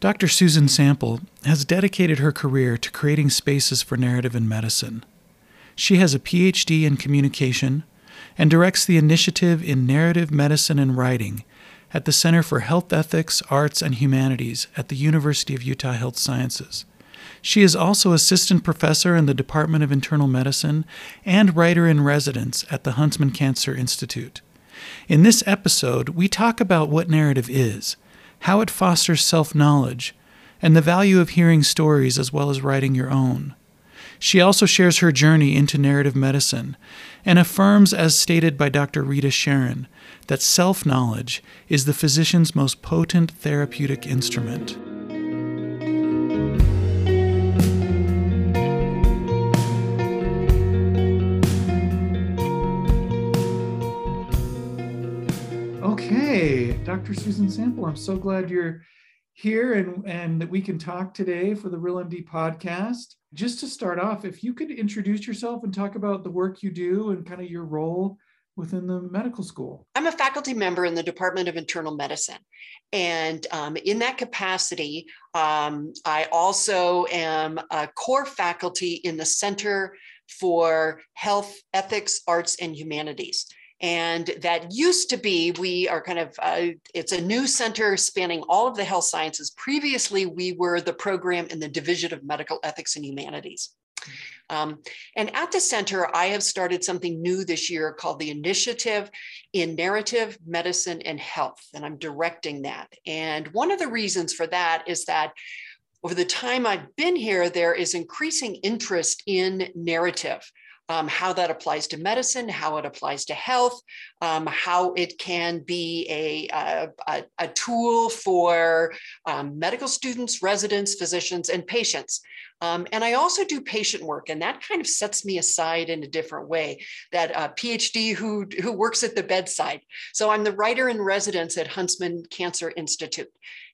Dr. Susan Sample has dedicated her career to creating spaces for narrative in medicine. She has a PhD in communication and directs the initiative in narrative medicine and writing at the Center for Health Ethics, Arts, and Humanities at the University of Utah Health Sciences. She is also assistant professor in the Department of Internal Medicine and writer in residence at the Huntsman Cancer Institute. In this episode, we talk about what narrative is how it fosters self knowledge, and the value of hearing stories as well as writing your own. She also shares her journey into narrative medicine and affirms, as stated by Dr. Rita Charon, that self knowledge is the physician's most potent therapeutic instrument. Okay, Dr. Susan Sample, I'm so glad you're here and, and that we can talk today for the Real MD podcast. Just to start off, if you could introduce yourself and talk about the work you do and kind of your role within the medical school. I'm a faculty member in the Department of Internal Medicine. And um, in that capacity, um, I also am a core faculty in the Center for Health, Ethics, Arts, and Humanities. And that used to be, we are kind of, uh, it's a new center spanning all of the health sciences. Previously, we were the program in the Division of Medical Ethics and Humanities. Um, and at the center, I have started something new this year called the Initiative in Narrative, Medicine, and Health. And I'm directing that. And one of the reasons for that is that over the time I've been here, there is increasing interest in narrative um, how that applies to medicine, how it applies to health, um, how it can be a, a, a tool for um, medical students, residents, physicians, and patients. Um, and I also do patient work, and that kind of sets me aside in a different way. That uh, PhD who, who works at the bedside. So I'm the writer in residence at Huntsman Cancer Institute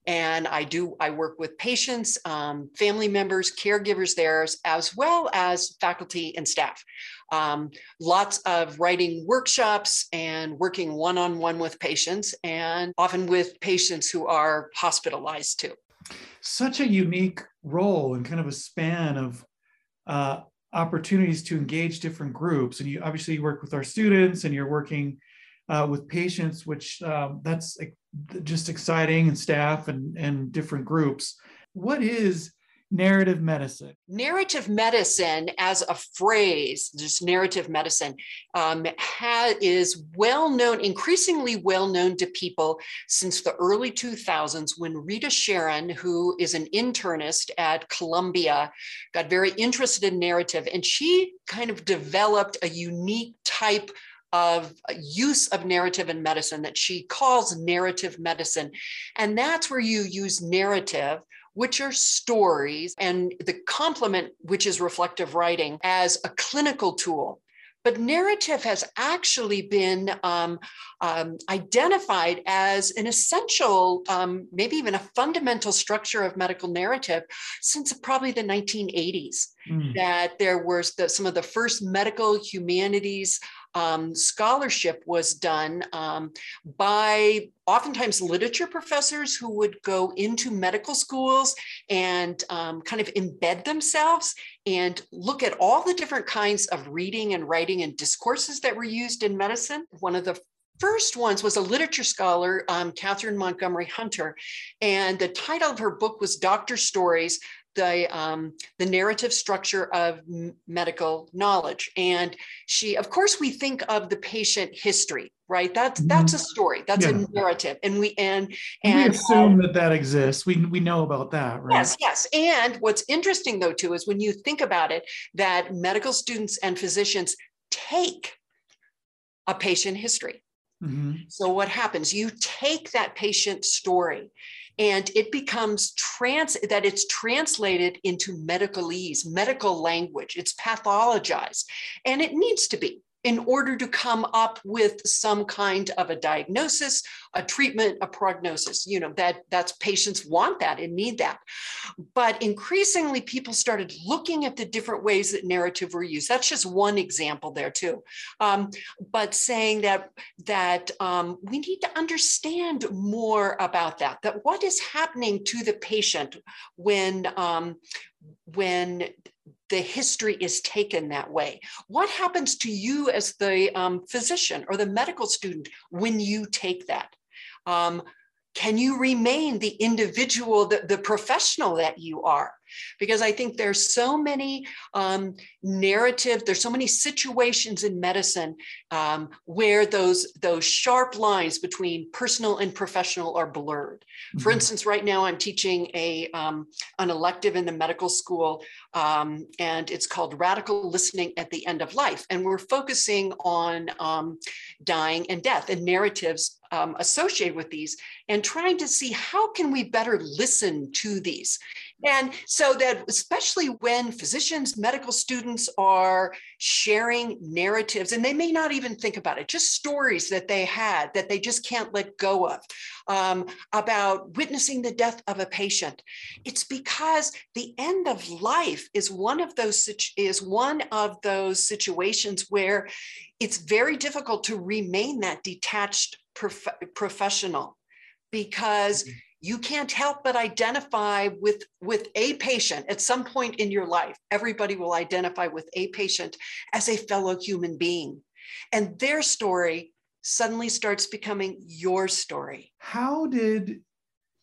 and I do I work with patients, um, family members, caregivers there, as well as faculty and staff. Um, lots of writing workshops and working one-on-one with patients, and often with patients who are hospitalized too. Such a unique role and kind of a span of uh, opportunities to engage different groups, and you obviously work with our students, and you're working uh, with patients, which um, that's just exciting, and staff and, and different groups. What is narrative medicine? Narrative medicine, as a phrase, just narrative medicine, um, ha- is well known, increasingly well known to people since the early 2000s when Rita Charon, who is an internist at Columbia, got very interested in narrative and she kind of developed a unique type of use of narrative in medicine that she calls narrative medicine. And that's where you use narrative which are stories, and the complement, which is reflective writing, as a clinical tool. But narrative has actually been um, um, identified as an essential, um, maybe even a fundamental structure of medical narrative since probably the 1980s. Mm. That there was the, some of the first medical humanities um, scholarship was done um, by oftentimes literature professors who would go into medical schools and um, kind of embed themselves and look at all the different kinds of reading and writing and discourses that were used in medicine. One of the first ones was a literature scholar, um, Kathryn Montgomery Hunter, and the title of her book was Doctor Stories the um, the narrative structure of medical knowledge. And she of course we think of the patient history right? That's mm-hmm. that's a story. That's yeah. a narrative. And we and and we assume that that exists. We we know about that right? Yes yes. And what's interesting though too is when you think about it that medical students and physicians take a patient history. Mm-hmm. so what happens? You take that patient story and it becomes trans that it's translated into medicalese medical language. It's pathologized and it needs to be in order to come up with some kind of a diagnosis, a treatment, a prognosis. You know, that that's patients want that and need that. But increasingly people started looking at the different ways that narrative were used. That's just one example there too. Um, but saying that that um, we need to understand more about that, that what is happening to the patient when um, when the history is taken that way. What happens to you as the um, physician or the medical student when you take that? Um, can you remain the individual, the, the professional that you are? Because I think there's so many um, narrative, there's so many situations in medicine um, where those, those sharp lines between personal and professional are blurred. Mm-hmm. For instance, right now I'm teaching a, um, an elective in the medical school, um, and it's called Radical Listening at the End of Life. And we're focusing on um, dying and death and narratives um, associated with these and trying to see how can we better listen to these and so that especially when physicians medical students are sharing narratives and they may not even think about it just stories that they had that they just can't let go of um, about witnessing the death of a patient it's because the end of life is one of those is one of those situations where it's very difficult to remain that detached prof- professional because mm-hmm. You can't help but identify with with a patient at some point in your life. Everybody will identify with a patient as a fellow human being. And their story suddenly starts becoming your story. How did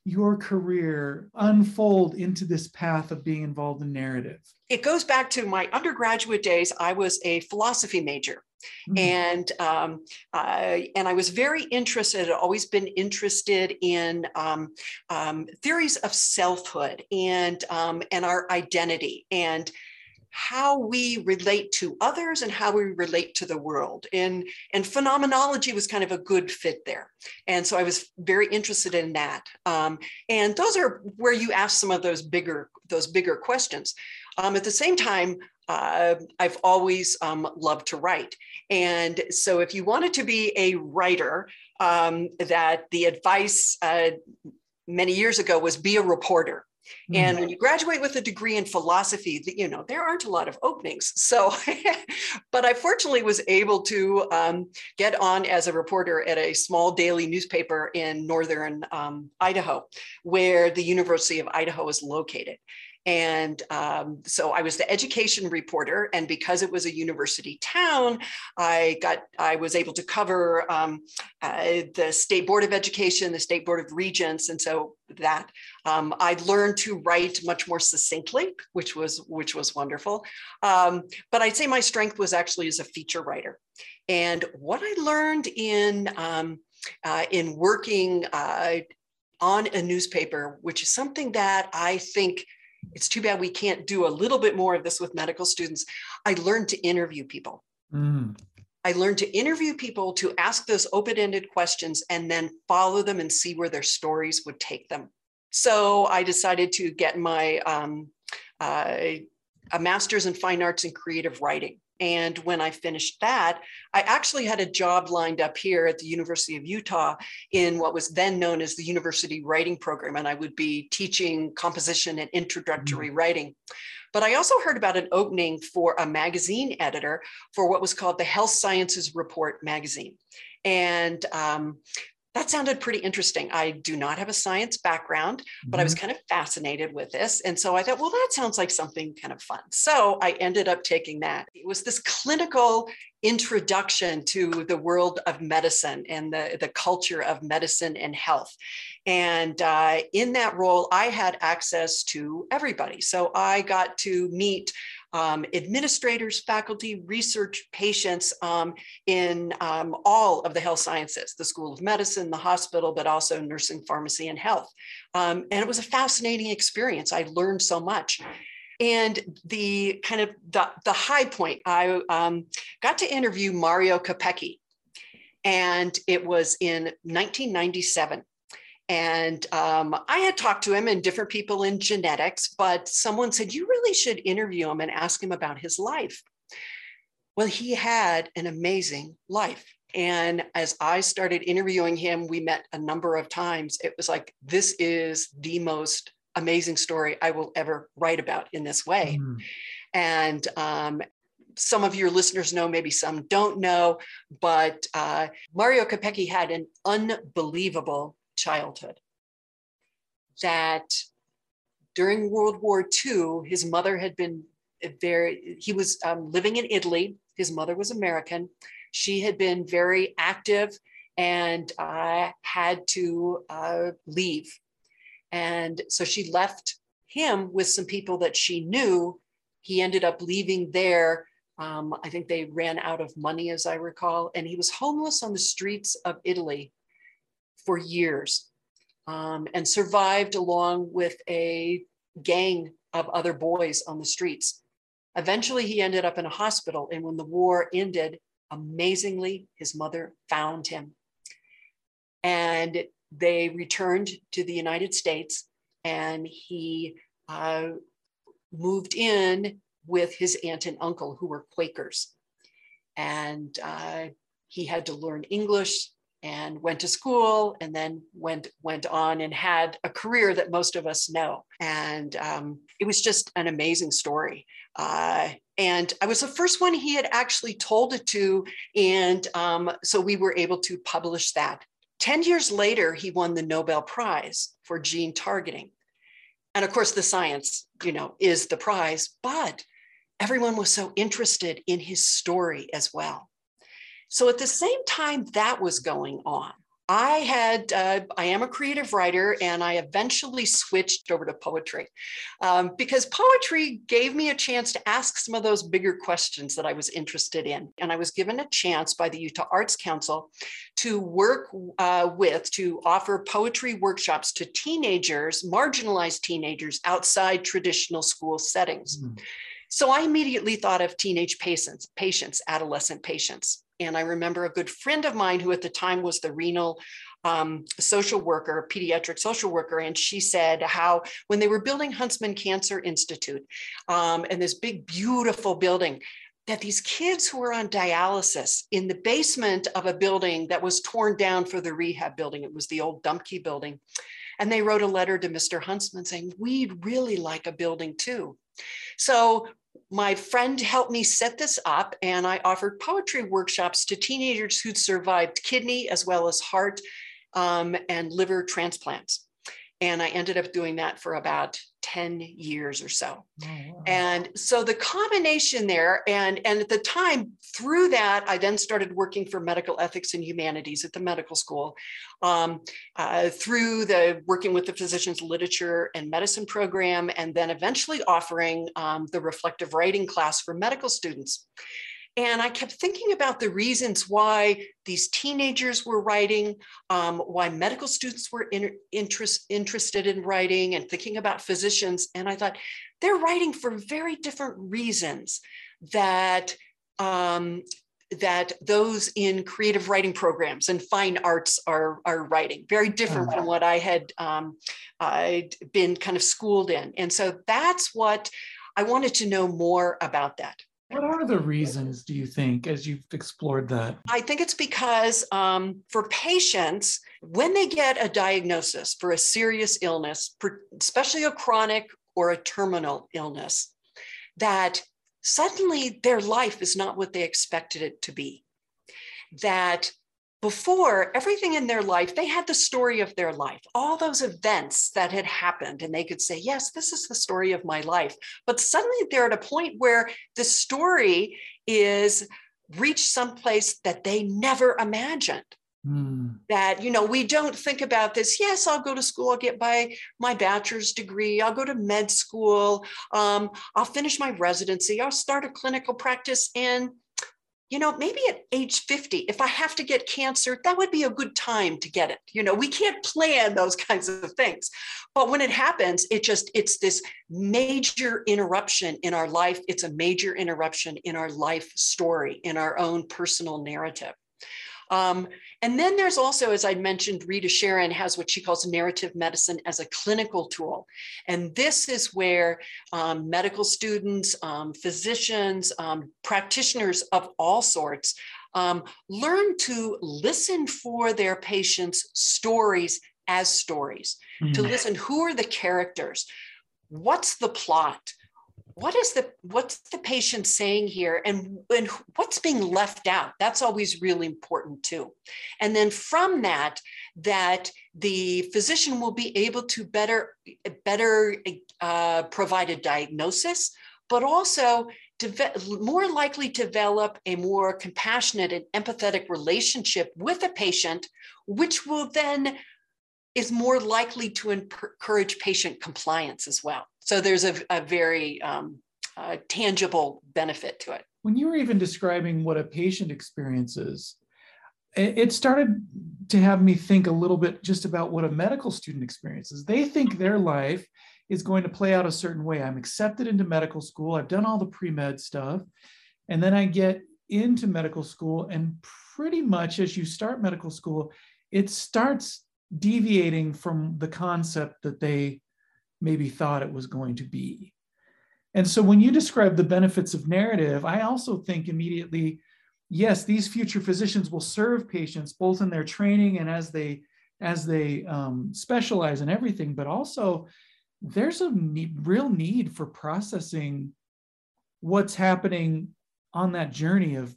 your career unfold into this path of being involved in narrative? It goes back to my undergraduate days i was a philosophy major. Mm-hmm. And um, and I was very interested, I'd always been interested in um, um, theories of selfhood and um, and our identity. And how we relate to others and how we relate to the world. And, and phenomenology was kind of a good fit there. And so I was very interested in that. Um, and those are where you ask some of those bigger, those bigger questions. Um, at the same time, uh, I've always um, loved to write. And so, if you wanted to be a writer, um, that the advice uh, many years ago was be a reporter. Mm-hmm. And when you graduate with a degree in philosophy, you know, there aren't a lot of openings. So, but I fortunately was able to um, get on as a reporter at a small daily newspaper in northern um, Idaho, where the University of Idaho is located. And um, so I was the education reporter, and because it was a university town, I got I was able to cover um, uh, the state board of education, the state board of regents, and so that um, I learned to write much more succinctly, which was which was wonderful. Um, but I'd say my strength was actually as a feature writer, and what I learned in um, uh, in working uh, on a newspaper, which is something that I think it's too bad we can't do a little bit more of this with medical students. I learned to interview people. Mm. I learned to interview people to ask those open ended questions and then follow them and see where their stories would take them. So I decided to get my um, uh, a master's in fine arts and creative writing. And when I finished that, I actually had a job lined up here at the University of Utah in what was then known as the University Writing Program. And I would be teaching composition and introductory mm-hmm. writing. But I also heard about an opening for a magazine editor for what was called the Health Sciences Report magazine. And um, that sounded pretty interesting. I do not have a science background, but mm-hmm. I was mm-hmm. kind of fascinated with this. And so I thought, well, that sounds like something kind of fun. So I ended up taking that. It was this clinical introduction to the world of medicine and the, the culture of medicine and health. And uh, in that role, I had access to everybody. So I got to meet um, administrators, faculty, research, patients um, in um, all of the health sciences, the School of Medicine, the hospital, but also nursing, pharmacy, and health. Um, and it was a fascinating experience. I learned so much. And the kind of the, the high point, I um, got to interview Mario Capecchi, and it was in 1997. And um, I had talked to him and different people in genetics, but someone said, You really should interview him and ask him about his life. Well, he had an amazing life. And as I started interviewing him, we met a number of times. It was like, this is the most amazing story I will ever write about in this way. Mm. And um, some of your listeners know, maybe some don't know, but uh, Mario Capecchi had an unbelievable childhood. That during World War II, his mother had been very, he was um, living in Italy. His mother was American. She had been very active and uh, had to uh, leave. And so she left him with some people that she knew. He ended up leaving there. Um, I think they ran out of money, as I recall, and he was homeless on the streets of Italy for years um, and survived along with a gang of other boys on the streets. Eventually, he ended up in a hospital. And when the war ended, amazingly, his mother found him. And they returned to the United States and he uh, moved in with his aunt and uncle, who were Quakers. And uh, he had to learn English and went to school and then went went on and had a career that most of us know. And um, it was just an amazing story. Uh, and i was the first one he had actually told it to. And um, so we were able to publish that. 10 years later he won the nobel prize for gene targeting. And of course the science you know is the prize but everyone was so interested in his story as well so at the same time that was going on, I had, uh, I am a creative writer and I eventually switched over to poetry um, because poetry gave me a chance to ask some of those bigger questions that I was interested in. And I was given a chance by the Utah Arts Council to work uh, with, to offer poetry workshops to teenagers, marginalized teenagers outside traditional school settings. Mm. So I immediately thought of teenage patients, patients, adolescent patients. And I remember a good friend of mine who at the time was the renal um, social worker, pediatric social worker, and she said how when they were building Huntsman Cancer Institute um, and this big, beautiful building, that these kids who were on dialysis in the basement of a building that was torn down for the rehab building, it was the old Dumke building. And they wrote a letter to Mr. Huntsman saying, We'd really like a building too. So my friend helped me set this up, and I offered poetry workshops to teenagers who'd survived kidney as well as heart um, and liver transplants. And I ended up doing that for about 10 years or so. Oh, wow. And so the combination there, and, and at the time, through that, I then started working for medical ethics and humanities at the medical school. Um, uh, through the working with the physicians literature and medicine program, and then eventually offering um, the reflective writing class for medical students. And I kept thinking about the reasons why these teenagers were writing, um, why medical students were in, interest, interested in writing, and thinking about physicians. And I thought they're writing for very different reasons that. Um, that those in creative writing programs and fine arts are, are writing, very different from uh-huh. what I had um, I'd been kind of schooled in. And so that's what I wanted to know more about that. What are the reasons, do you think, as you've explored that? I think it's because um, for patients, when they get a diagnosis for a serious illness, especially a chronic or a terminal illness, that suddenly their life is not what they expected it to be. That before everything in their life, they had the story of their life, all those events that had happened, and they could say, Yes, this is the story of my life. But suddenly they're at a point where the story is reached someplace that they never imagined. Mm. That, you know, we don't think about this. Yes, I'll go to school, I'll get my, my bachelor's degree, I'll go to med school, um, I'll finish my residency, I'll start a clinical practice, and you know, maybe at age 50, if I have to get cancer, that would be a good time to get it. You know, we can't plan those kinds of things. But when it happens, it just, it's this major interruption in our life. It's a major interruption in our life story, in our own personal narrative. Um, and then there's also, as I mentioned, Rita Charon has what she calls narrative medicine as a clinical tool. And this is where um, medical students, um, physicians, um, practitioners of all sorts um, learn to listen for their patients' stories as stories, mm-hmm. to listen who are the characters, what's the plot, what is the what's the patient saying here? And, and what's being left out? That's always really important too. And then from that that the physician will be able to better better uh, provide a diagnosis but also more likely to develop a more compassionate and empathetic relationship with a patient which will then is more likely to encourage patient compliance as well so there's a, a very um, uh, tangible benefit to it. When you were even describing what a patient experiences, it started to have me think a little bit just about what a medical student experiences. They think their life is going to play out a certain way. I'm accepted into medical school. I've done all the pre med stuff. And then I get into medical school, and pretty much as you start medical school, it starts deviating from the concept that they maybe thought it was going to be. And so when you describe the benefits of narrative, I also think immediately, yes, these future physicians will serve patients both in their training and as they as they um, specialize in everything, but also there's a need, real need for processing what's happening on that journey of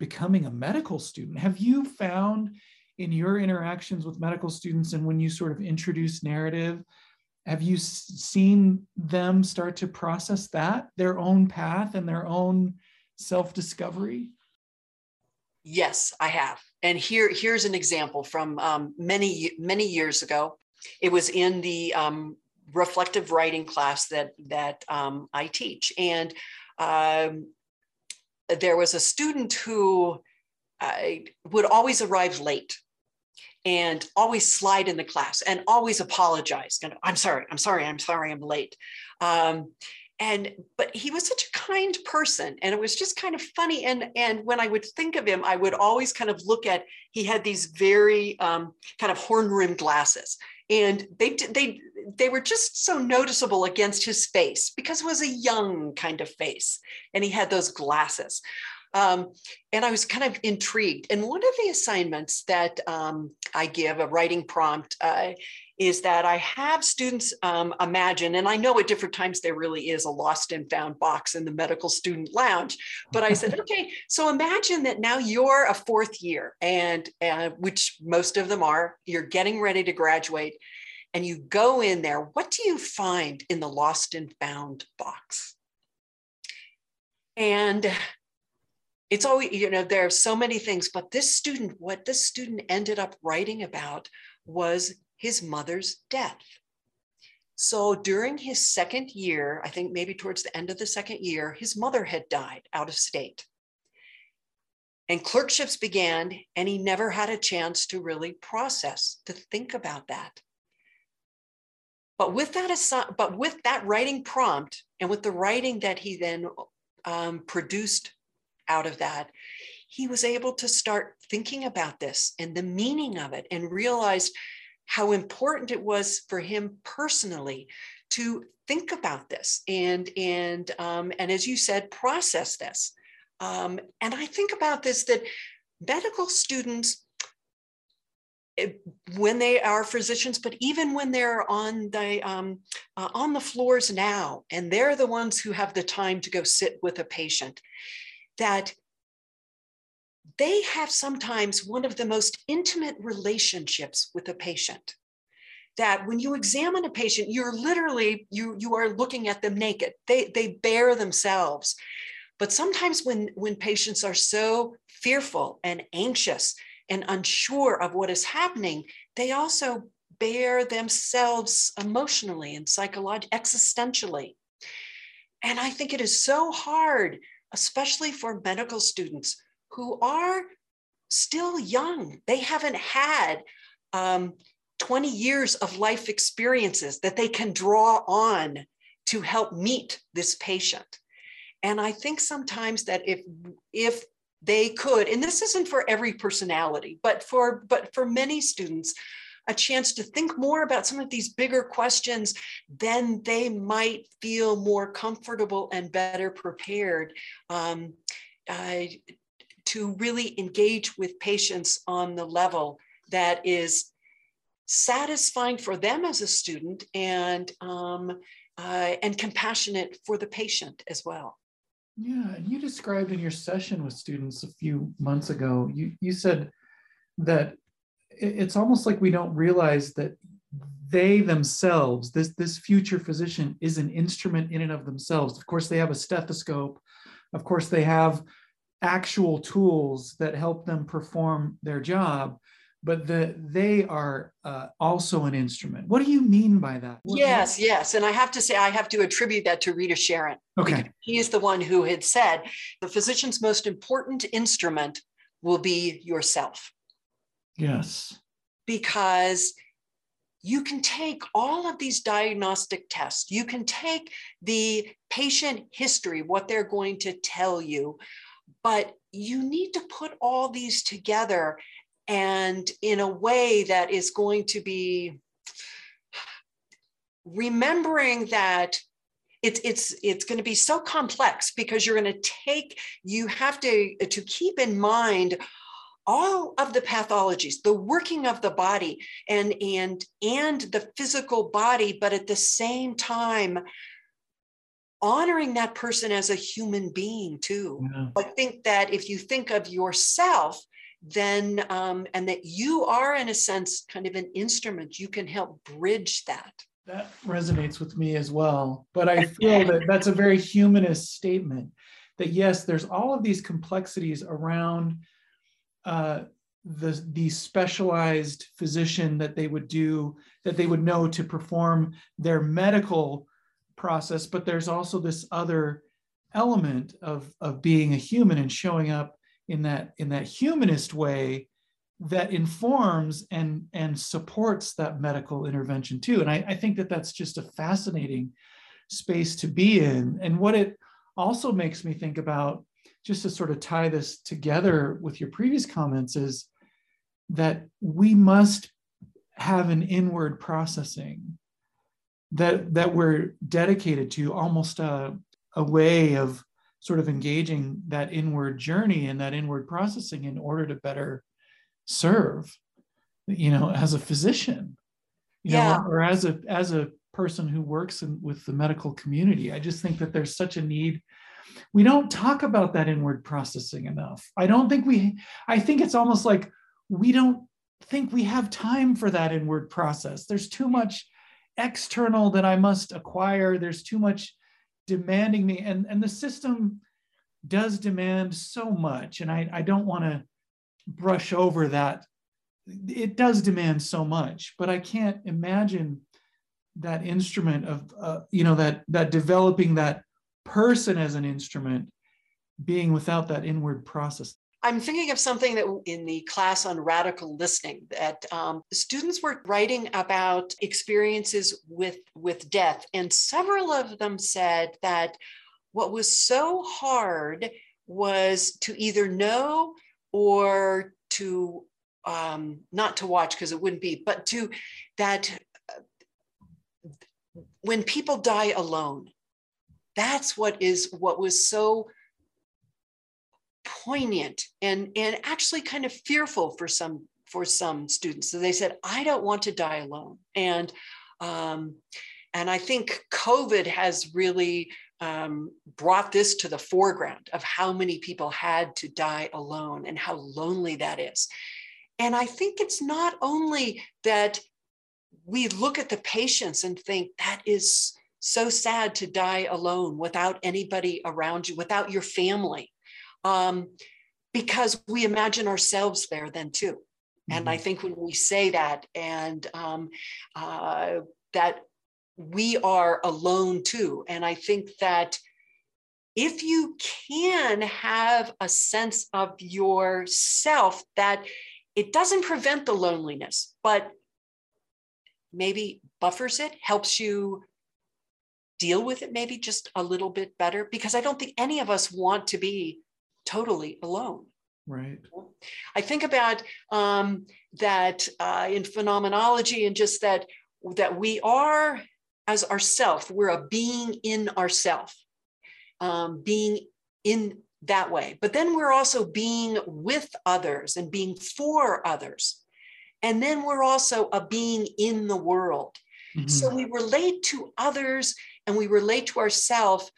becoming a medical student. Have you found in your interactions with medical students and when you sort of introduce narrative have you seen them start to process that their own path and their own self-discovery? Yes i have. And here here's an example from um, many many years ago. It was in the um, reflective writing class that that um, i teach. And um, there was a student who uh, would always arrive late and always slide in the class and always apologize. I'm sorry, I'm sorry, I'm sorry, I'm late. Um, and but he was such a kind person and it was just kind of funny and and when i would think of him i would always kind of look at he had these very um, kind of horn rimmed glasses and they they they were just so noticeable against his face because it was a young kind of face and he had those glasses um, and I was kind of intrigued. And one of the assignments that um, I give, a writing prompt, uh, is that I have students um, imagine, and I know at different times there really is a lost and found box in the medical student lounge, but I said, okay, so imagine that now you're a fourth year, and uh, which most of them are, you're getting ready to graduate, and you go in there. What do you find in the lost and found box? And it's always you know there are so many things but this student what this student ended up writing about was his mother's death. So during his second year i think maybe towards the end of the second year his mother had died out of state. And clerkships began and he never had a chance to really process to think about that. But with that but with that writing prompt and with the writing that he then um, produced out of that, he was able to start thinking about this and the meaning of it and realized how important it was for him personally to think about this and and um, and as you said process this. Um, and i think about this that medical students eh, when they are physicians, but even when they're on the um, uh, on the floors now, and they're the ones who have the time to go sit with a patient, that they have sometimes one of the most intimate relationships with a patient. That when you examine a patient you're literally you you are looking at them naked. They they bare themselves. But sometimes when when patients are so fearful and anxious and unsure of what is happening they also bare themselves emotionally and psychologically existentially. And i think it is so hard especially for medical students who are still young. They haven't had um, 20 years of life experiences that they can draw on to help meet this patient. And I think sometimes that if if they could and this isn't for every personality but for but for many students a chance to think more about some of these bigger questions then they might feel more comfortable and better prepared um, uh, to really engage with patients on the level that is satisfying for them as a student and um, uh, and compassionate for the patient as well. Yeah, and you described in your session with students a few months ago, you you said that it's almost like we don't realize that they themselves, this this future physician, is an instrument in and of themselves. Of course, they have a stethoscope. Of course, they have actual tools that help them perform their job but the, they are uh, also an instrument. What do you mean by that? What, yes, yes. And I have to say, I have to attribute that to Rita Charon. Okay. He is the one who had said the physician's most important instrument will be yourself. Yes. Because you can take all of these diagnostic tests, you can take the patient history, what they're going to tell you, but you need to put all these together and in a way that is going to be remembering that it's it's it's going to be so complex because you're going to take you have to to keep in mind all of the pathologies the working of the body and and and the physical body but at the same time honoring that person as a human being too yeah. i think that if you think of yourself then um, and that you are in a sense kind of an instrument you can help bridge that that resonates with me as well but i feel that that's a very humanist statement that yes there's all of these complexities around uh, the the specialized physician that they would do that they would know to perform their medical process but there's also this other element of of being a human and showing up in that in that humanist way that informs and and supports that medical intervention too. And I, I, think that that's just a fascinating space to be in. And what it also makes me think about just to sort of tie this together with your previous comments is that we must have an inward processing that that we're dedicated to almost a, a way of sort of engaging that inward journey and that inward processing in order to better serve you know as a physician you yeah. know or as a as a person who works in, with the medical community i just think that there's such a need we don't talk about that inward processing enough. I don't think we i think it's almost like we don't think we have time for that inward process. There's too much external that i must acquire. There's too much demanding me. And and the system does demand so much and i i don't want to brush over that. It does demand so much but i can't imagine that instrument of uh, you know that that developing that person as an instrument being without that inward process. I'm thinking of something that in the class on radical listening that um, students were writing about experiences with with death, and several of them said that what was so hard was to either know or to um, not to watch because it wouldn't be, but to that uh, when people die alone, that's what is what was so poignant and and actually kind of fearful for some for some students. So they said, I don't want to die alone. And um, and I think COVID has really um, brought this to the foreground of how many people had to die alone and how lonely that is. And I think it's not only that we look at the patients and think that is so sad to die alone without anybody around you, without your family um, because we imagine ourselves there then too. Mm-hmm. And I mm-hmm. think when we say that and um, uh, that we are alone too, and I think that if you can have a sense of yourself that it doesn't prevent the loneliness, but maybe buffers it, helps you deal with it maybe just a little bit better because I don't think any of us want to be totally alone. Right. I think about um, that uh, in phenomenology and just that that we are as ourself. We're a being in ourself, um, being in that way. But then we're also being with others and being for others. And then we're also a being in the world. Mm-hmm. So we relate to others and we relate to ourselves,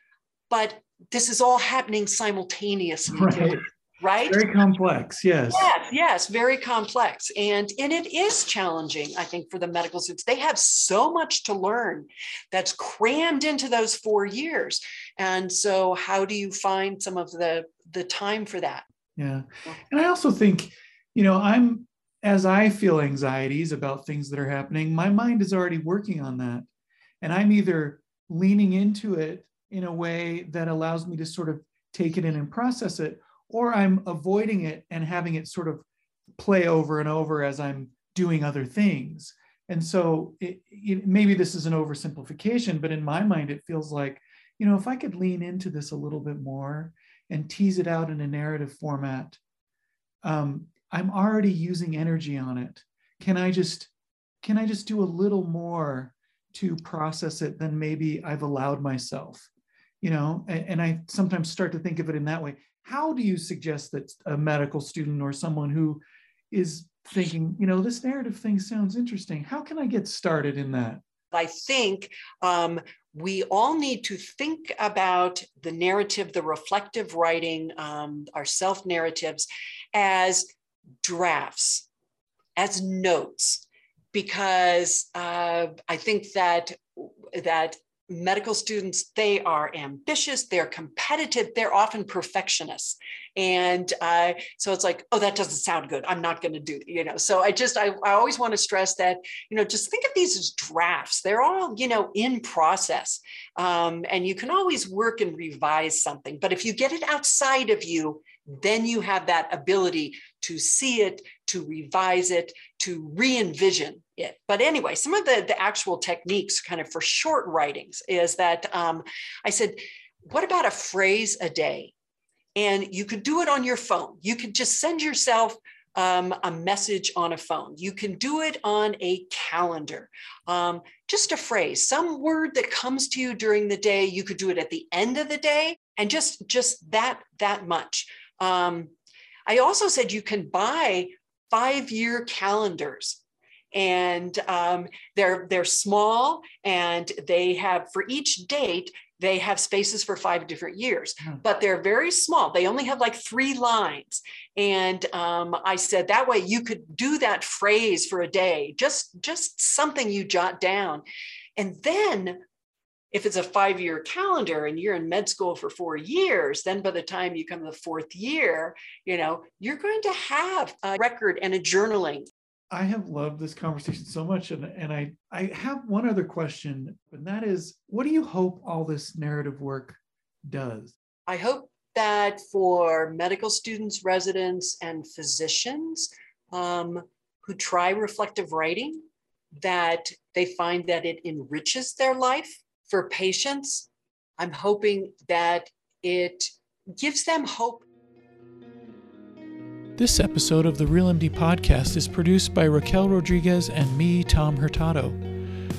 but this is all happening simultaneously. Right. Right? Very complex, yes. Yes, yes, very complex. And, and it is challenging, I think, for the medical students. They have so much to learn that's crammed into those four years. And so how do you find some of the the time for that? Yeah. And I also think, you know, I'm as I feel anxieties about things that are happening, my mind is already working on that. And I'm either leaning into it in a way that allows me to sort of take it in and process it, or I'm avoiding it and having it sort of play over and over as I'm doing other things. And so it, it, maybe this is an oversimplification, but in my mind, it feels like, you know, if I could lean into this a little bit more and tease it out in a narrative format, um, I'm already using energy on it. Can I just can I just do a little more to process it than maybe I've allowed myself? You know, and, and I sometimes start to think of it in that way. How do you suggest that a medical student or someone who is thinking, you know, this narrative thing sounds interesting. How can I get started in that? I think um, we all need to think about the narrative, the reflective writing, um, our self narratives as drafts, as notes, because uh, I think that that medical students they are ambitious they're competitive they're often perfectionists. And uh, so it's like oh that doesn't sound good. I'm not going to do you know so i just I, I always want to stress that you know just think of these as drafts. They're all you know in process. Um, and you can always work and revise something but if you get it outside of you then you have that ability to see it, to revise it, to re envision it. But anyway, some of the, the actual techniques, kind of for short writings, is that um, I said, what about a phrase a day? And you could do it on your phone. You could just send yourself um, a message on a phone. You can do it on a calendar. Um, just a phrase, some word that comes to you during the day. You could do it at the end of the day, and just just that that much. Um, I also said you can buy five year calendars. And um, they're they're small and they have for each date they have spaces for five different years hmm. but they're very small. They only have like three lines. And um, i said that way you could do that phrase for a day just just something you jot down. And then if it's a five year calendar and you're in med school for four years, then by the time you come to the fourth year, you know, you're going to have a record and a journaling. I have loved this conversation so much. And, and I, I have one other question, and that is what do you hope all this narrative work does? I hope that for medical students, residents, and physicians um, who try reflective writing, that they find that it enriches their life for patients, I'm hoping that it gives them hope. This episode of the Real MD podcast is produced by Raquel Rodriguez and me, Tom Hurtado.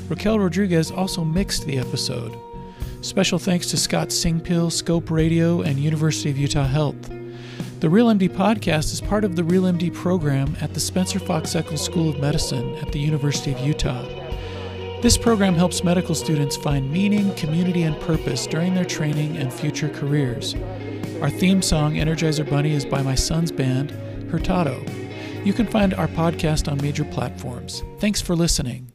Raquel Rodriguez also mixed the episode. Special thanks to Scott Singpil, Scope Radio, and University of Utah Health. The Real MD podcast is part of the Real MD program at the Spencer Fox Eccles School of Medicine at the University of Utah. This program helps medical students find meaning, community, and purpose during their training and future careers. Our theme song, Energizer Bunny, is by my son's band, Hurtado. You can find our podcast on major platforms. Thanks for listening.